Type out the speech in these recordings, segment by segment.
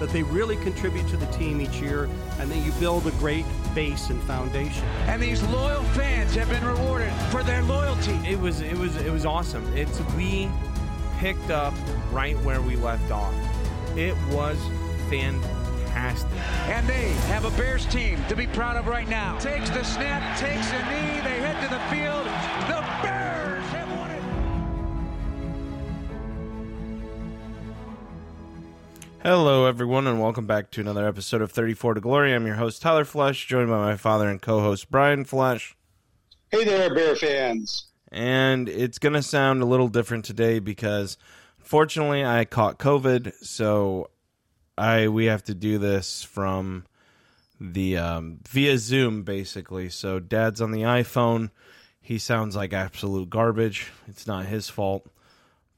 That they really contribute to the team each year and that you build a great base and foundation. And these loyal fans have been rewarded for their loyalty. It was it was it was awesome. It's we picked up right where we left off. It was fantastic. And they have a Bears team to be proud of right now. Takes the snap, takes a knee, they head to the field. The Hello, everyone, and welcome back to another episode of 34 to Glory. I'm your host, Tyler Flesh, joined by my father and co host, Brian Flesh. Hey there, Bear fans. And it's going to sound a little different today because, fortunately, I caught COVID, so I we have to do this from the um, via Zoom, basically. So, Dad's on the iPhone. He sounds like absolute garbage. It's not his fault,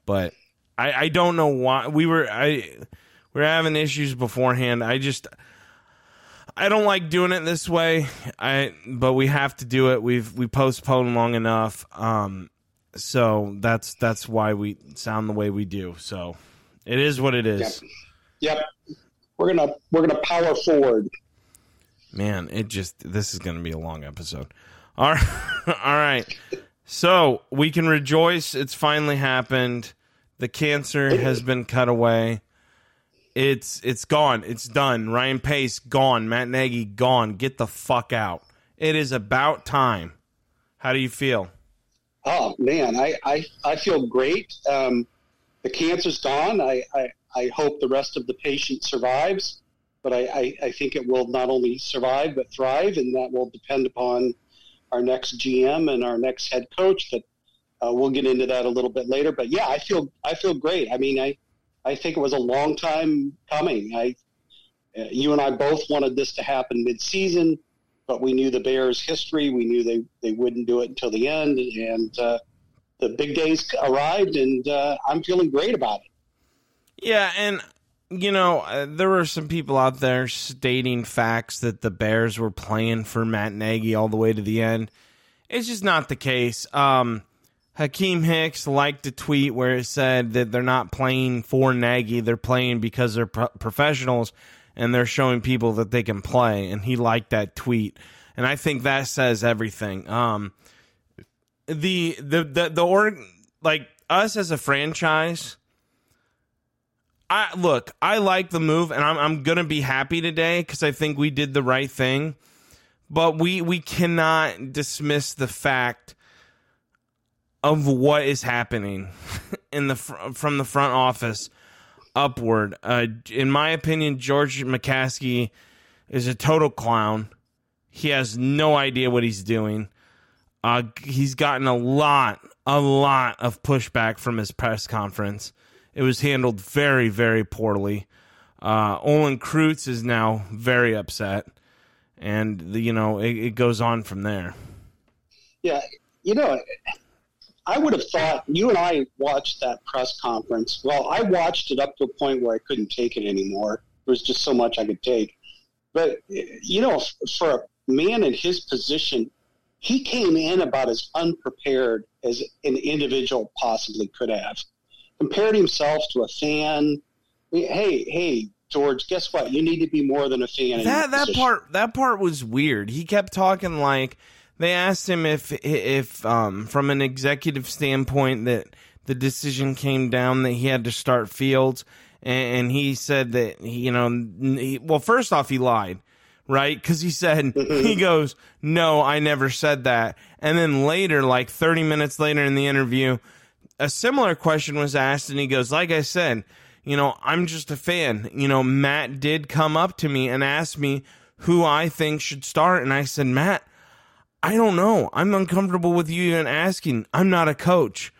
but I, I don't know why we were I we are having issues beforehand. I just I don't like doing it this way. I but we have to do it. We've we postponed long enough. Um so that's that's why we sound the way we do. So it is what it is. Yep. yep. We're gonna we're gonna power forward. Man, it just this is gonna be a long episode. All right. All right. So we can rejoice. It's finally happened. The cancer has been cut away. It's it's gone. It's done. Ryan Pace gone. Matt Nagy gone. Get the fuck out. It is about time. How do you feel? Oh man, I I, I feel great. Um, the cancer's gone. I, I I hope the rest of the patient survives, but I, I, I think it will not only survive but thrive, and that will depend upon our next GM and our next head coach. That uh, we'll get into that a little bit later. But yeah, I feel I feel great. I mean, I I think it was a long time coming. I, uh, you and I both wanted this to happen mid-season, but we knew the Bears' history. We knew they, they wouldn't do it until the end, and uh, the big days arrived, and uh, I'm feeling great about it. Yeah, and you know uh, there were some people out there stating facts that the Bears were playing for Matt Nagy all the way to the end. It's just not the case. Um, Akiem Hicks liked a tweet where it said that they're not playing for Nagy, they're playing because they're pro- professionals and they're showing people that they can play. And he liked that tweet, and I think that says everything. Um, the the the the org like us as a franchise. I look, I like the move, and I'm I'm gonna be happy today because I think we did the right thing. But we we cannot dismiss the fact of what is happening in the from the front office upward. Uh, in my opinion, George McCaskey is a total clown. He has no idea what he's doing. Uh, he's gotten a lot, a lot of pushback from his press conference. It was handled very, very poorly. Uh, Olin Kreutz is now very upset, and the, you know it, it goes on from there. Yeah, you know, I would have thought you and I watched that press conference. Well, I watched it up to a point where I couldn't take it anymore. There was just so much I could take. But, you know, for a man in his position, he came in about as unprepared as an individual possibly could have. Compared himself to a fan. Hey, hey, George, guess what? You need to be more than a fan. That that position. part that part was weird. He kept talking like they asked him if if um, from an executive standpoint that the decision came down that he had to start Fields, and, and he said that you know, he, well, first off, he lied, right? Because he said he goes, "No, I never said that," and then later, like thirty minutes later in the interview, a similar question was asked, and he goes, "Like I said." You know, I'm just a fan. You know, Matt did come up to me and ask me who I think should start. And I said, Matt, I don't know. I'm uncomfortable with you even asking. I'm not a coach.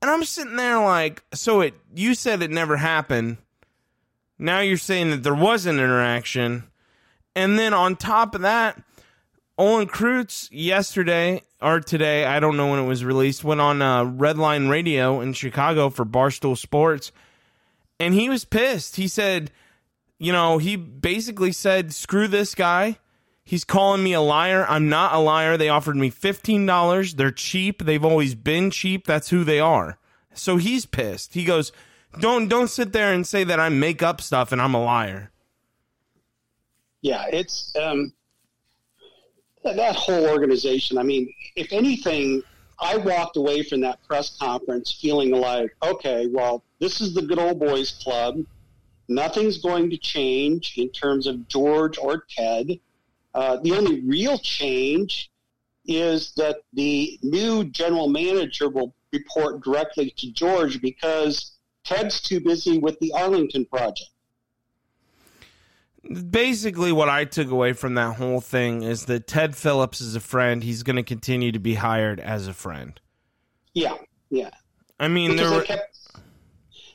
And I'm sitting there like, so it you said it never happened. Now you're saying that there was an interaction. And then on top of that, Olin Kreutz yesterday or today, I don't know when it was released, went on uh, Redline Radio in Chicago for Barstool Sports, and he was pissed. He said, you know, he basically said, "Screw this guy." He's calling me a liar. I'm not a liar. They offered me $15. They're cheap. They've always been cheap. That's who they are. So he's pissed. He goes, "Don't don't sit there and say that I make up stuff and I'm a liar." Yeah, it's um, that, that whole organization. I mean, if anything, I walked away from that press conference feeling like, okay, well, this is the good old boys club. Nothing's going to change in terms of George or Ted. Uh, the only real change is that the new general manager will report directly to George because Ted's too busy with the Arlington project. Basically, what I took away from that whole thing is that Ted Phillips is a friend. He's going to continue to be hired as a friend. Yeah, yeah. I mean, because there they kept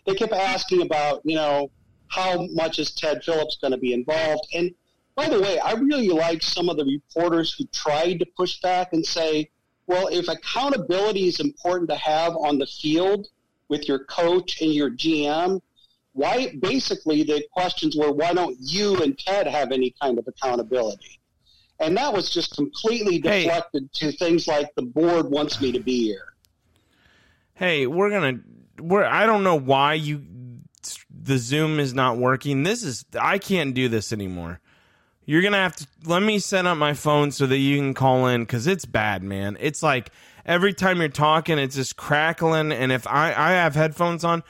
they kept asking about you know how much is Ted Phillips going to be involved. And by the way, I really like some of the reporters who tried to push back and say, well, if accountability is important to have on the field with your coach and your GM, why basically the questions were why don't you and Ted have any kind of accountability? And that was just completely Hey. deflected to things like the board wants me to be here. hey, we're gonna, we're. I don't know why you, the Zoom is not working. This is, I can't do this anymore. You're gonna have to let me set up my phone so that you can call in because it's bad, man. It's like every time you're talking, it's just crackling. And if I, I have headphones on,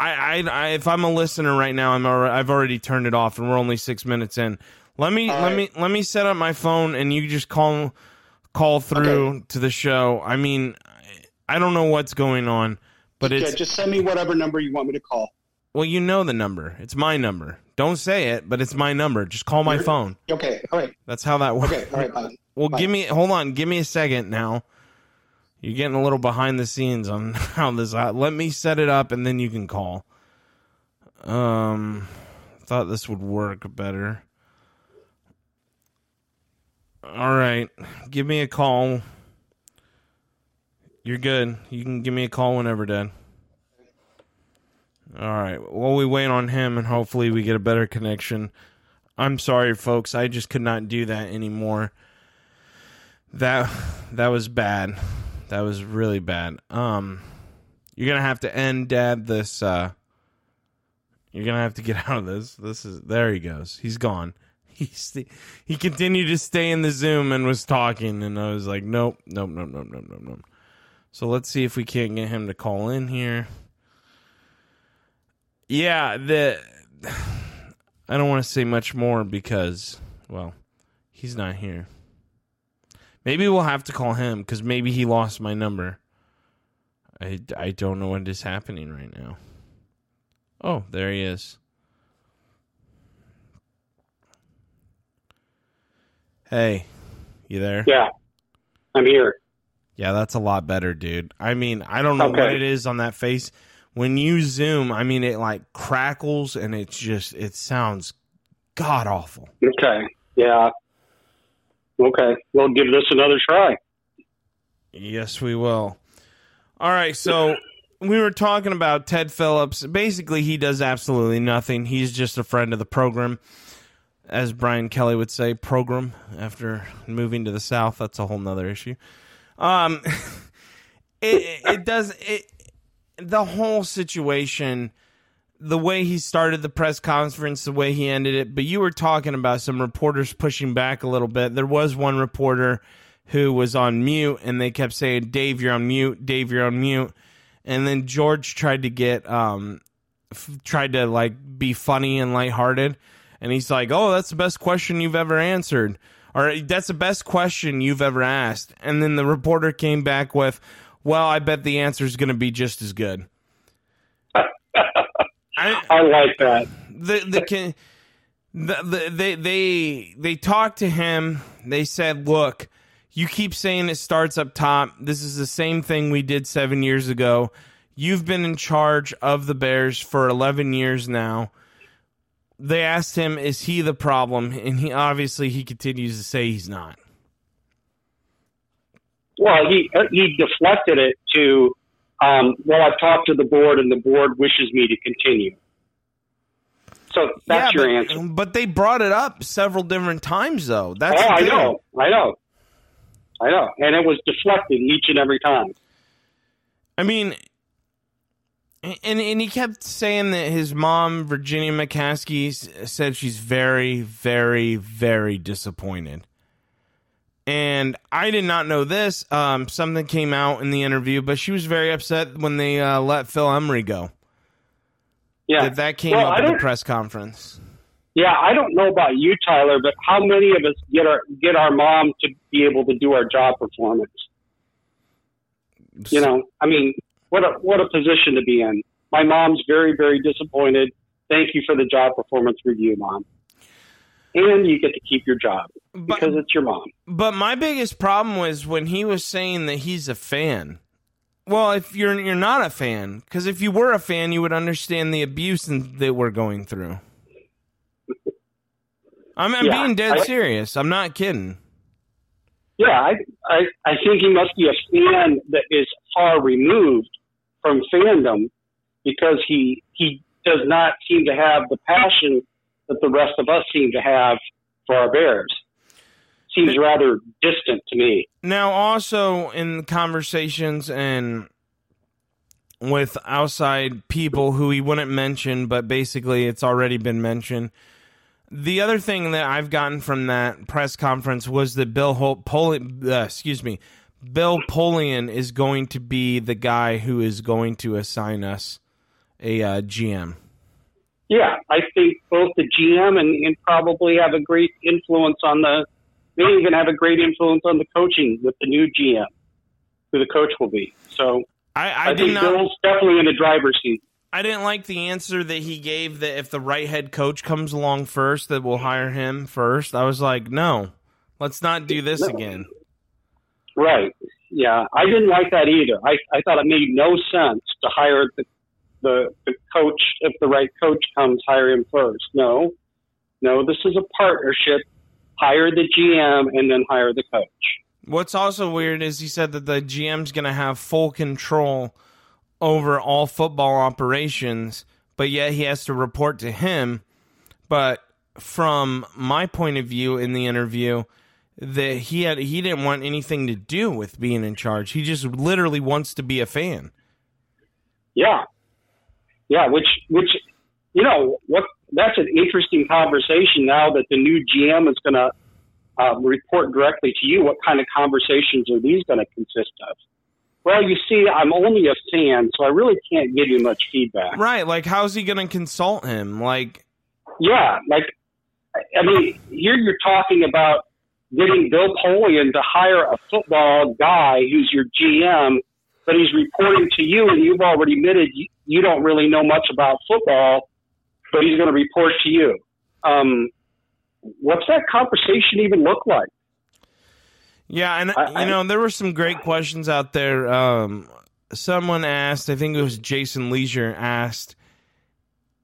I, I, I if I'm a listener right now, I'm already, I've already turned it off, and we're only six minutes in. Let me All let right. me let me set up my phone, and you just call call through to the show. I mean, I don't know what's going on, but Yeah, it's just send me whatever number you want me to call. well, you know the number. It's my number. Don't say it, but it's my number. Just call my You're- phone. Okay, all right, That's how that works. okay, all right, bye. Well, Bye. give me hold on. Give me a second now. You're getting a little behind the scenes on how this. Uh, let me set it up, and then you can call. Um, thought this would work better. All right, give me a call. You're good. You can give me a call whenever, Dad. All right. Well, we wait on him, and hopefully we get a better connection. I'm sorry, folks. I just could not do that anymore. That that was bad. That was really bad. Um, you're gonna have to end, Dad. This. Uh, you're gonna have to get out of this. This is there. He goes. He's gone. He's he continued to stay in the Zoom and was talking, and I was like, nope, nope, nope, nope, nope, nope, nope. So let's see if we can't get him to call in here. Yeah, the I don't want to say much more because, well, he's not here. Maybe we'll have to call him because maybe he lost my number. I, I don't know what is happening right now. Oh, there he is. Hey, you there? Yeah, I'm here. Yeah, that's a lot better, dude. I mean, I don't know what it is on that face. When you zoom, I mean, it like crackles and it's just, it sounds god awful. Okay, yeah. Okay, we'll give this another try. Yes, we will. All right, so we were talking about Ted Phillips. Basically, he does absolutely nothing. He's just a friend of the program, as Brian Kelly would say, program after moving to the South. That's a whole nother issue. Um, it, it does it. The whole situation, the way he started the press conference, the way he ended it. But you were talking about some reporters pushing back a little bit. There was one reporter who was on mute, and they kept saying, "Dave, you're on mute. Dave, you're on mute." And then George tried to get um, f- tried to like be funny and lighthearted, and he's like, "Oh, that's the best question you've ever answered." Or that's the best question you've ever asked. And then the reporter came back with, "Well, I bet the answer is going to be just as good." I, I like that. the the can the, the they they they talked to him. They said, "Look, you keep saying it starts up top. This is the same thing we did 7 years ago. You've been in charge of the Bears for 11 years now." They asked him, "Is he the problem?" And he obviously he continues to say he's not. Well, he uh, he deflected it to, um, well, I've talked to the board, and the board wishes me to continue. So that's yeah, your but, answer. But they brought it up several different times, though. That's oh, I know, I know, I know, and it was deflected each and every time. I mean, and and he kept saying that his mom, Virginia McCaskey, said she's very, very, very disappointed. And I did not know this. Um, something came out in the interview, but she was very upset when they uh, let Phil Emery go. Yeah, That that came Well, up I at the press conference. Yeah, I don't know about you, Tyler, but how many of us get our get our mom to be able to do our job performance? You know, I mean, what a what a position to be in. My mom's very very disappointed. Thank you for the job performance review, mom. And you get to keep your job But- because it's your mom. But my biggest problem was when he was saying that he's a fan. Well, if you're you're not a fan, because if you were a fan, you would understand the abuse that we're going through. I'm, I'm Yeah, being dead I- serious. I'm not kidding. Yeah, I, I I think he must be a fan that is far removed from fandom because he he does not seem to have the passion that the rest of us seem to have for our Bears. Seems rather distant to me. Now, also in conversations and with outside people who he wouldn't mention, but basically it's already been mentioned. The other thing that I've gotten from that press conference was that Bill Hol- Poli- uh, excuse me, Bill Polian is going to be the guy who is going to assign us a uh, GM. Yeah, I think both the GM and, and probably have a great influence on the. May even have a great influence on the coaching with the new GM, who the coach will be. So I, I, I, think not. Bill's definitely in the driver's seat. I didn't like the answer that he gave that if the right head coach comes along first, that we'll hire him first. I was like, no, let's not do this No. again. Right. Yeah, I didn't like that either. I, I thought it made no sense to hire the, the the coach if the right coach comes, hire him first. No, no, this is a partnership. Hire the GM and then hire the coach. What's also weird is he said that the GM's going to have full control over all football operations, but yet he has to report to him. But from my point of view in the interview, that he had he didn't want anything to do with being in charge. He just literally wants to be a fan. Yeah, yeah. Which which you know what? That's an interesting conversation now that the new GM is going to uh, report directly to you. What kind of conversations are these going to consist of? Well, you see, I'm only a fan, so I really can't give you much feedback. Right, like how's he going to consult him? Like Yeah, like I mean, here you're talking about getting Bill Polian to hire a football guy who's your GM, but he's reporting to you, and you've already admitted you, you don't really know much about football, but he's going to report to you. Um, what's that conversation even look like? Yeah, and I- you know there were some great questions out there. Um, someone asked, I think it was Jason Lieser asked,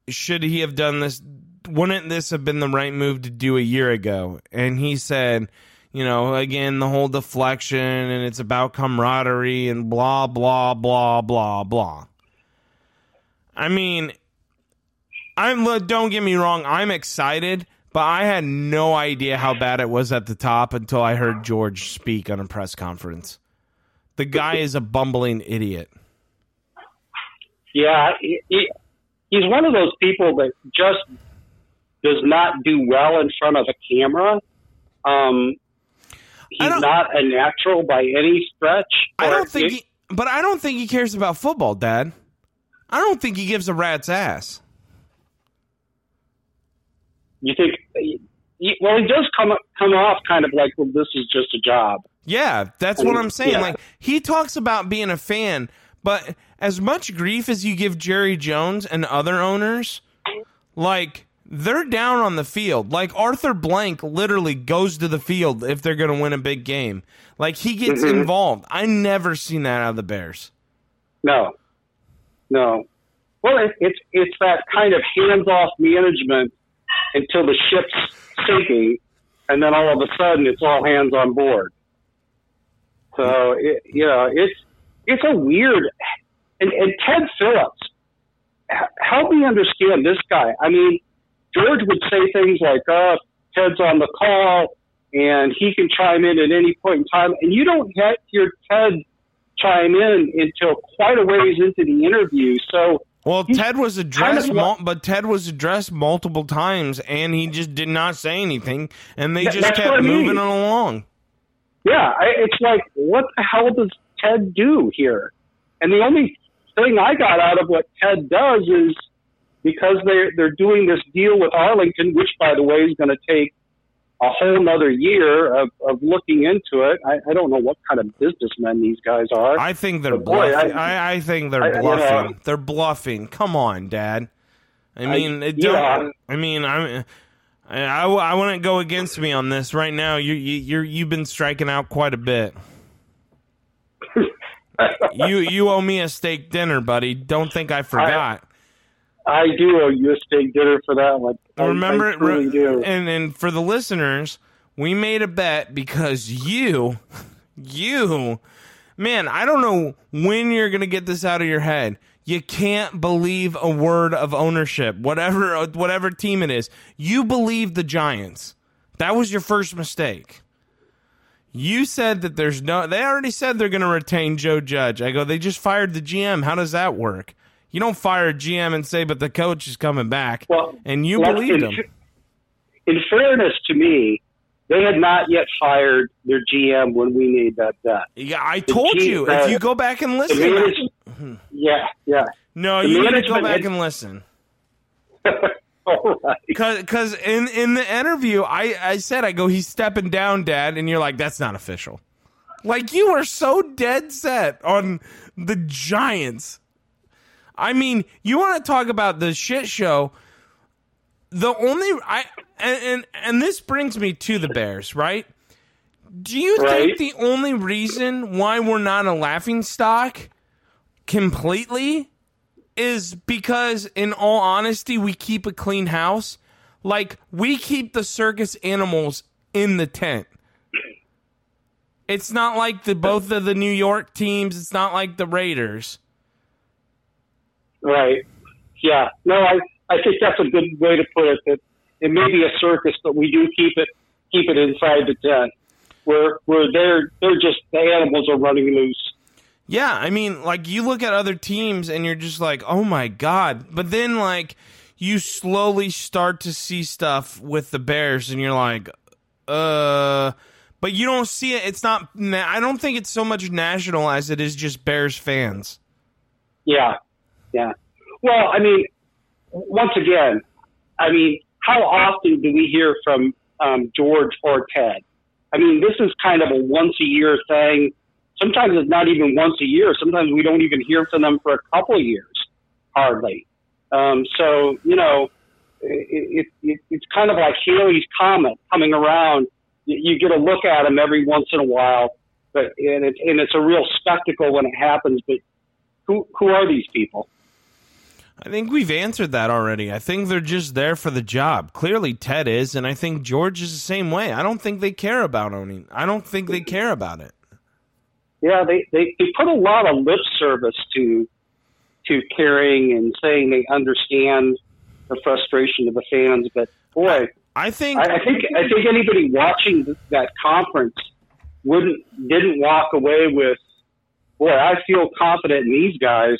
should he have done this? Wouldn't this have been the right move to do a year ago? And he said, you know, again the whole deflection and it's about camaraderie and blah blah blah blah blah. I mean, I'm don't get me wrong, I'm excited, but I had no idea how bad it was at the top until I heard George speak on a press conference. The guy is a bumbling idiot. Yeah, he, he, he's one of those people that just does not do well in front of a camera. Um, he's don't- a natural by any stretch. I don't think he, but I don't think he cares about football, Dad. I don't think he gives a rat's ass. you think. Well, he does come come off kind of like, well, this is just a job. Yeah, that's what I'm saying. Yeah. Like he talks about being a fan, but as much grief as you give Jerry Jones and other owners, like they're down on the field. Like Arthur Blank literally goes to the field if they're going to win a big game. Like he gets Mhm. involved. I never seen that out of the Bears. No, no. Well, it, it's it's that kind of hands off management until the ship's sinking, and then all of a sudden it's all hands on board. So it, you know, it's it's a weird. And, and Ted Phillips, help me understand this guy. I mean, George would say things like, "Uh, Ted's on the call, and he can chime in at any point in time," and you don't get hear Ted chime in until quite a ways into the interview. So Well, Ted was addressed, kind of but Ted was addressed multiple times, and he just did not say anything, and they just kept I mean. moving along. Yeah, I, it's like, what the hell does Ted do here? And the only thing I got out of what Ted does is because they're they're doing this deal with Arlington, which by the way is going to take a whole nother year of, of looking into it. I, I don't know what kind of businessmen these guys are. I think they're But boy, bluffing. I- I, I, think they're I- you bluffing. know- they're bluffing. Come on, Dad. I mean, it yeah. I mean, I'm. I, I, I wouldn't go against me on this right now. You you you're, you've been striking out quite a bit. you you owe me a steak dinner, buddy. Don't think I forgot. I do owe you a steak dinner for that one. I- Remember, I do. and and for the listeners, we made a bet because you, you, man, I don't know when you're gonna get this out of your head. You can't believe a word of ownership, whatever whatever team it is. You believe the Giants. That was your first mistake. You said that there's no. They already said they're going to retain Joe Judge. I go. They just fired the GM. How does that work? You don't fire a GM and say, but the coach is coming back, Well, and you well, believed in, him. In fairness to me, they had not yet fired their GM when we made that bet. Yeah, I told G- you. uh, if you go back and listen, manage- yeah, yeah. no, the you need to go back had- and listen. All right. Because in in the interview, I I said I go, he's stepping down, Dad, and you're like, that's not official. Like you are so dead set on the Giants. I mean, you want to talk about the shit show? The only I and, and and this brings me to the Bears, right? Do you think the only reason why we're not a laughing stock completely is because in all honesty we keep a clean house like we keep the circus animals in the tent it's not like the both of the new york teams it's not like the raiders Right. Yeah. No, I, I think that's a good way to put it. That it may be a circus, but we do keep it keep it inside the tent. Where where they're they're just the animals are running loose. yeah i mean like you look at other teams and you're just like oh my god but then like you slowly start to see stuff with the bears and you're like uh but you don't see it it's not i don't think it's so much national as it is just bears fans Yeah. Yeah. Well, I mean, once again, I mean, how often do we hear from um, George or Ted? I mean, this is kind of a once a year thing. Sometimes it's not even once a year. Sometimes we don't even hear from them for a couple of years, hardly. Um, so, you know, it, it, it, it's kind of like Halley's Comet coming around. You, get a look at them every once in a while, but and, it, and it's a real spectacle when it happens. But who who are these people? I think we've answered that already. I think they're just there for the job. Clearly, Ted is, and I think George is the same way. I don't think they care about owning. I don't think they care about it. Yeah, they, they, they put a lot of lip service to to caring and saying they understand the frustration of the fans, but boy, I think I, I think I think anybody watching that conference wouldn't didn't walk away with, boy, I feel confident in these guys.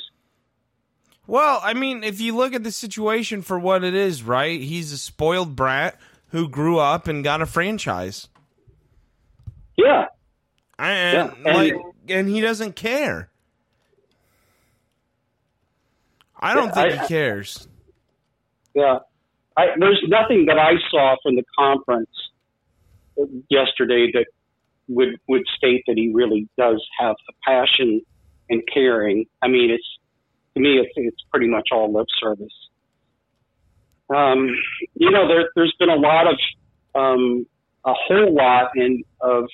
Well, I mean, if you look at the situation for what it is, right? He's a spoiled brat who grew up and got a franchise. Yeah, And Yeah, and- like and he doesn't care. I don't Yeah, think I- he cares. yeah. I, there's nothing that I saw from the conference yesterday that would would state that he really does have the passion and caring. I mean, it's to me, it's it's pretty much all lip service. Um, you know, there, there's been a lot of um, a whole lot in of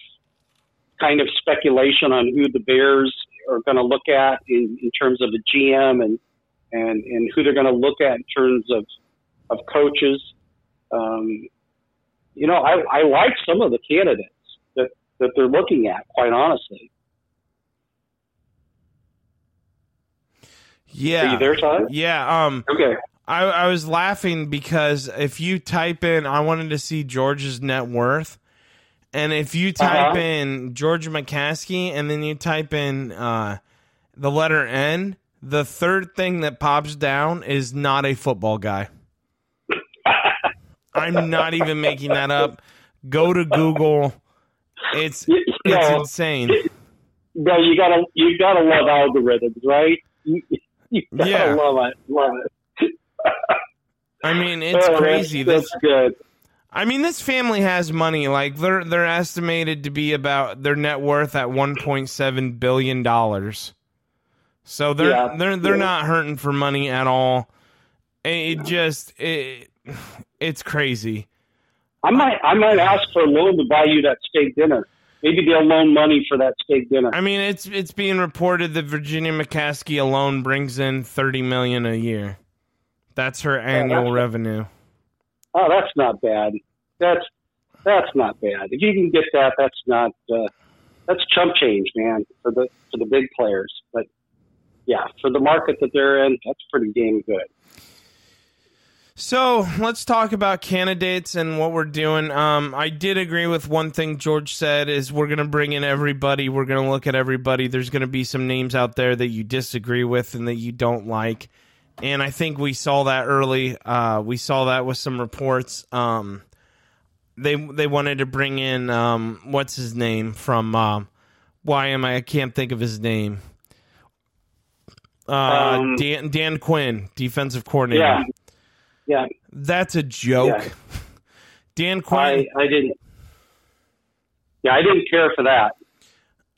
kind of speculation on who the Bears are going to look at in, in terms of the GM and and and who they're going to look at in terms of of coaches. Um, you know, I, I like some of the candidates that, that they're looking at, quite honestly. Yeah. Are Todd? Yeah. Um. Okay. I, I was laughing because if you type in, I wanted to see George's net worth, and if you type Uh-huh. in George McCaskey and then you type in uh, the letter N, the third thing that pops down is not a football guy. I'm not even making that up. Go to Google. It's You it's know, insane. No, you gotta you gotta love algorithms, right? You, you gotta Yeah. love it, love it. I mean, it's Oh, crazy. This That's good. I mean, this family has money. Like they're they're estimated to be about their net worth at one point seven billion dollars. So they're Yeah. they're they're Yeah. not hurting for money at all. It just it, it's crazy. I might I might ask for a loan to buy you that steak dinner. Maybe they'll loan money for that steak dinner. I mean, it's it's being reported that Virginia McCaskey alone brings in thirty million a year. That's her annual that's- revenue. Oh, that's not bad. That's that's not bad. If you can get that, that's not uh, that's chump change, man, for the for the big players. But yeah, for the market that they're in, that's pretty damn good. So let's talk about candidates and what we're doing. Um, I did agree with one thing George said is we're going to bring in everybody. We're going to look at everybody. There's going to be some names out there that you disagree with and that you don't like. And I think we saw that early. Uh, we saw that with some reports. Um, they they wanted to bring in um, what's his name from um, why am I I can't think of his name. Uh, Um, Dan Dan Quinn, defensive coordinator. Yeah, yeah. That's a joke. Yeah. Dan Quinn. I I didn't. Yeah, I didn't care for that.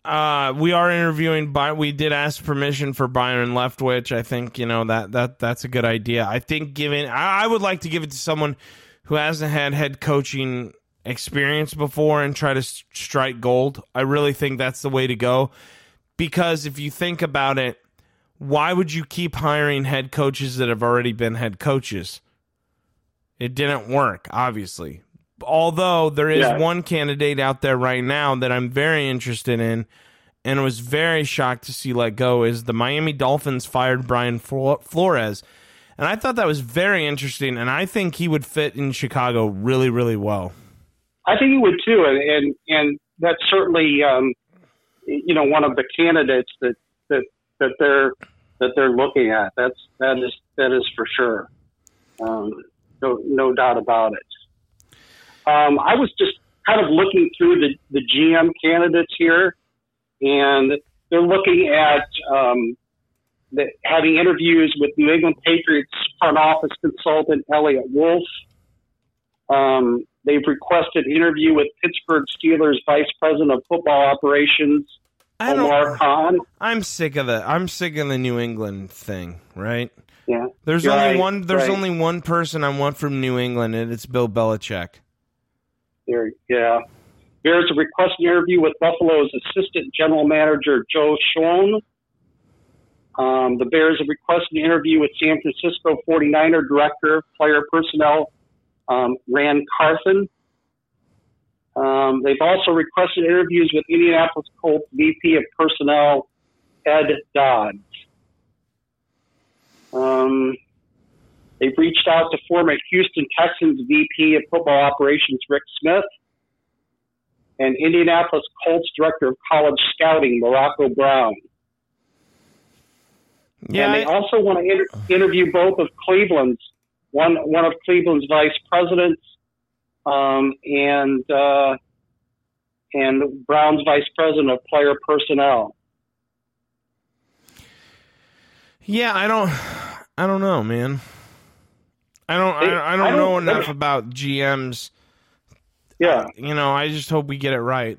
uh, we are interviewing. By we did ask permission for Byron Leftwich. I think you know that that that's a good idea. I think giving. I, I would like to give it to someone who hasn't had head coaching experience before and try to strike gold. I really think that's the way to go. Because if you think about it, why would you keep hiring head coaches that have already been head coaches? It didn't work, obviously. Although there is Yeah. one candidate out there right now that I'm very interested in and was very shocked to see let go is the Miami Dolphins fired Brian Flores. And I thought that was very interesting and I think he would fit in Chicago really really well. I think he would too, and and, and that's certainly um, you know one of the candidates that that that they're that they're looking at. That's that is that is for sure. Um, no no doubt about it. Um, I was just kind of looking through the the GM candidates here, and they're looking at um, the, having interviews with New England Patriots front office consultant Eliot Wolf. Um, they've requested interview with Pittsburgh Steelers Vice President of Football Operations I Omar Khan. I'm sick of the I'm sick of the New England thing, right? Yeah, There's Right, only one there's right. only one person I want from New England and it's Bill Belichick. there. Yeah, there's a requested an interview with Buffalo's Assistant General Manager Joe Schoen. Um, the Bears have requested an interview with San Francisco 49er Director Player Personnel um, Ran Carthon. Um, they've also requested interviews with Indianapolis Colts VP of Personnel Ed Dodds. Um, they've reached out to former Houston Texans VP of Football Operations Rick Smith and Indianapolis Colts Director of College Scouting Morocco Brown. Yeah, and they I- also want to inter- interview both of Cleveland's one one of Cleveland's vice presidents um, and uh, and Brown's vice president of player personnel. Yeah, I don't, I don't know, man. I don't, They- I, I don't I don't- know enough about GMs. Yeah, You know, I just hope we get it right.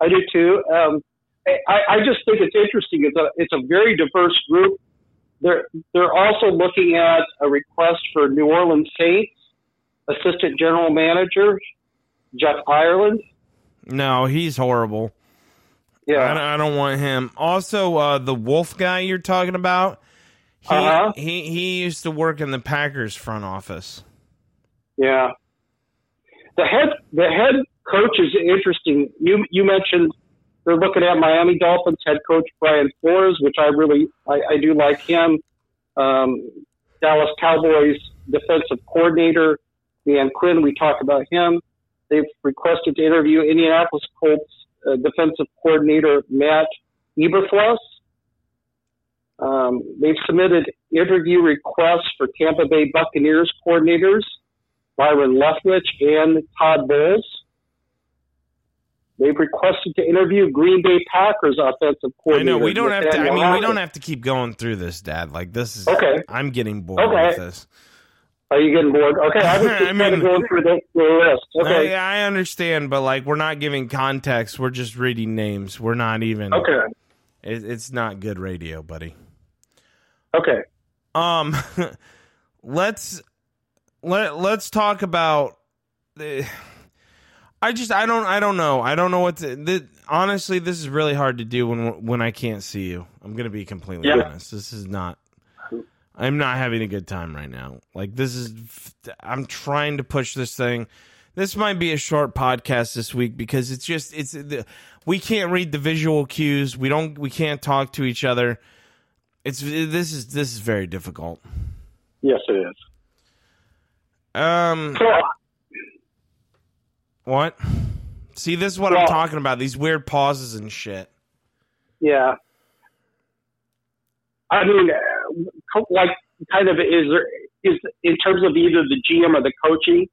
I do too. Um, I, I just think it's interesting. It's a it's a very diverse group. They're they're also looking at a request for New Orleans Saints assistant general manager Jeff Ireland. No, he's horrible. I, Yeah, don't, I don't want him. Also, uh, the Wolf guy you're talking about, he, Uh-huh. he he used to work in the Packers front office. Yeah, the head the head coach is interesting. You you mentioned they're looking at Miami Dolphins head coach Brian Flores, which I really I, I do like him. Um, Dallas Cowboys defensive coordinator Dan Quinn, we talked about him. They've requested to interview Indianapolis Colts uh, defensive coordinator Matt Eberflus. Um, they've submitted interview requests for Tampa Bay Buccaneers coordinators Byron Leftwich and Todd Bowles. They've requested to interview Green Bay Packers offensive coordinator. I know we don't have to. I mean, we don't have to keep going through this, Dad. Like this is. Okay. I'm getting bored Okay. with this. Are you getting bored? Okay, I was just I mean- going through the, the list. Okay, I, I understand, but like we're not giving context. We're just reading names. We're not even. okay, It, it's not good radio, buddy. okay. Um, let's let let's talk about. The, I just I don't I don't know I don't know what to. Th- honestly, this is really hard to do when when I can't see you. I'm gonna be completely Yeah. honest. This is not. I'm not having a good time right now. Like this is. I'm trying to push this thing. This might be a short podcast this week because it's just it's the, we can't read the visual cues. We don't we can't talk to each other. It's this is this is very difficult. Yes, it is. Um, So, what? See, this is what I'm talking about. These weird pauses and shit. yeah. I mean, uh, like, kind of, is there is in terms of either the GM or the coaching,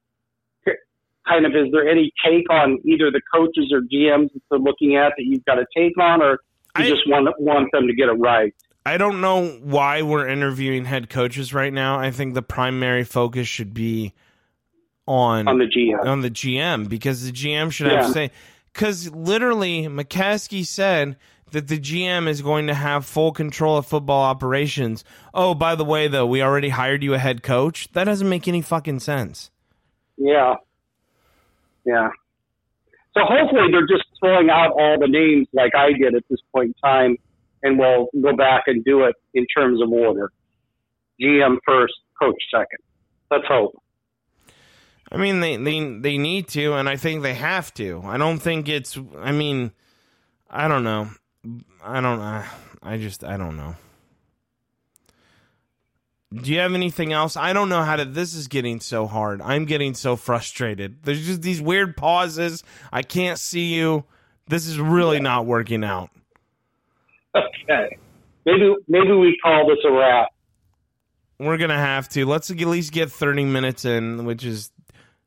kind of, is there any take on either the coaches or GMs that they're looking at that you've got to take on, or you I- just want want them to get it right? I don't know why we're interviewing head coaches right now. I think the primary focus should be on on the GM. on the GM because the GM should Yeah. have say because literally McCaskey said that the GM is going to have full control of football operations. Oh, by the way, though, we already hired you a head coach. That doesn't make any fucking sense. Yeah. Yeah. So hopefully they're just throwing out all the names like I did at this point in time, and we'll go back and do it in terms of order. GM first, coach second. Let's hope. I mean, they they they need to, and I think they have to. I don't think it's. I mean, I don't know. I don't. I, I just. I don't know. Do you have anything else? I don't know how to. This is getting so hard. I'm getting so frustrated. There's just these weird pauses. I can't see you. This is really not working out. Okay. Maybe maybe we call this a wrap. We're gonna have to. Let's at least get 30 minutes in, which is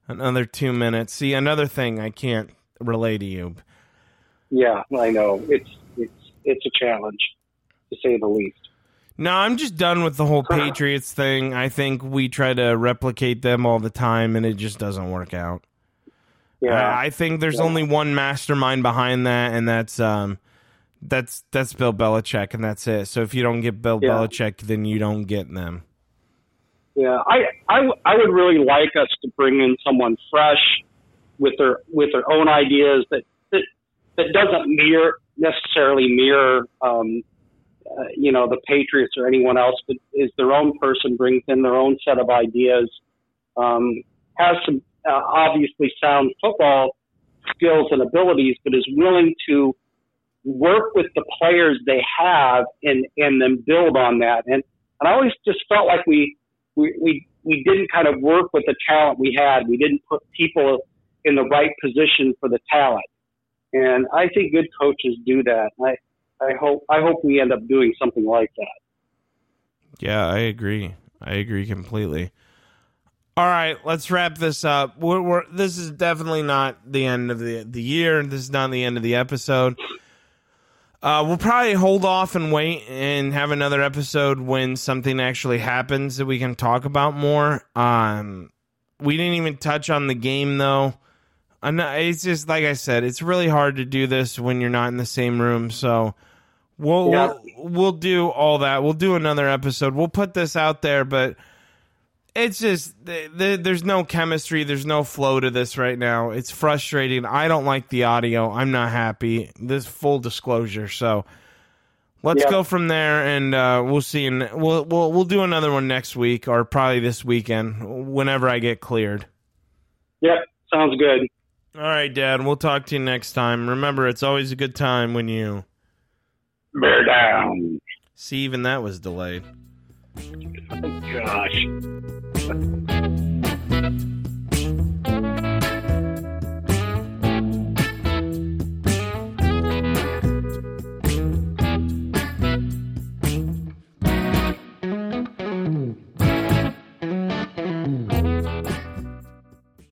another two minutes. See, another thing I can't relay to you. Yeah, I know. It's it's a challenge to say the least. No, I'm just done with the whole Patriots thing. I think we try to replicate them all the time, and it just doesn't work out. Yeah. I, I think there's only one mastermind behind that, and that's um, that's that's Bill Belichick, and that's it. So if you don't get Bill Yeah. Belichick, then you don't get them. Yeah, I, I I would really like us to bring in someone fresh with their with their own ideas that that, that doesn't mirror necessarily mirror um, uh, you know the Patriots or anyone else, but is their own person, brings in their own set of ideas, um, has some uh, obviously sound football skills and abilities, but is willing to work with the players they have and and then build on that. And and I always just felt like we we, we, we didn't kind of work with the talent we had. We didn't put people in the right position for the talent. And I think good coaches do that. I, I hope, I hope we end up doing something like that. Yeah, I agree. I agree completely. All right, let's wrap this up. We're, we're, this is definitely not the end of the the year. This is not the end of the episode. Uh, we'll probably hold off and wait and have another episode when something actually happens that we can talk about more. Um, we didn't even touch on the game though. I'm not, it's just like I said, it's really hard to do this when you're not in the same room. So we'll Yeah. we'll, we'll do all that. We'll do another episode. We'll put this out there, but it's just th- th- there's no chemistry, there's no flow to this right now. It's frustrating. I don't like the audio. I'm not happy. This full disclosure. So let's Yeah. go from there, and uh, we'll see. And we'll we'll we'll do another one next week, or probably this weekend, whenever I get cleared. Yep. Sounds good. All right, Dad. We'll talk to you next time. Remember, it's always a good time when you Bear down. see. Even that was delayed. Oh, gosh.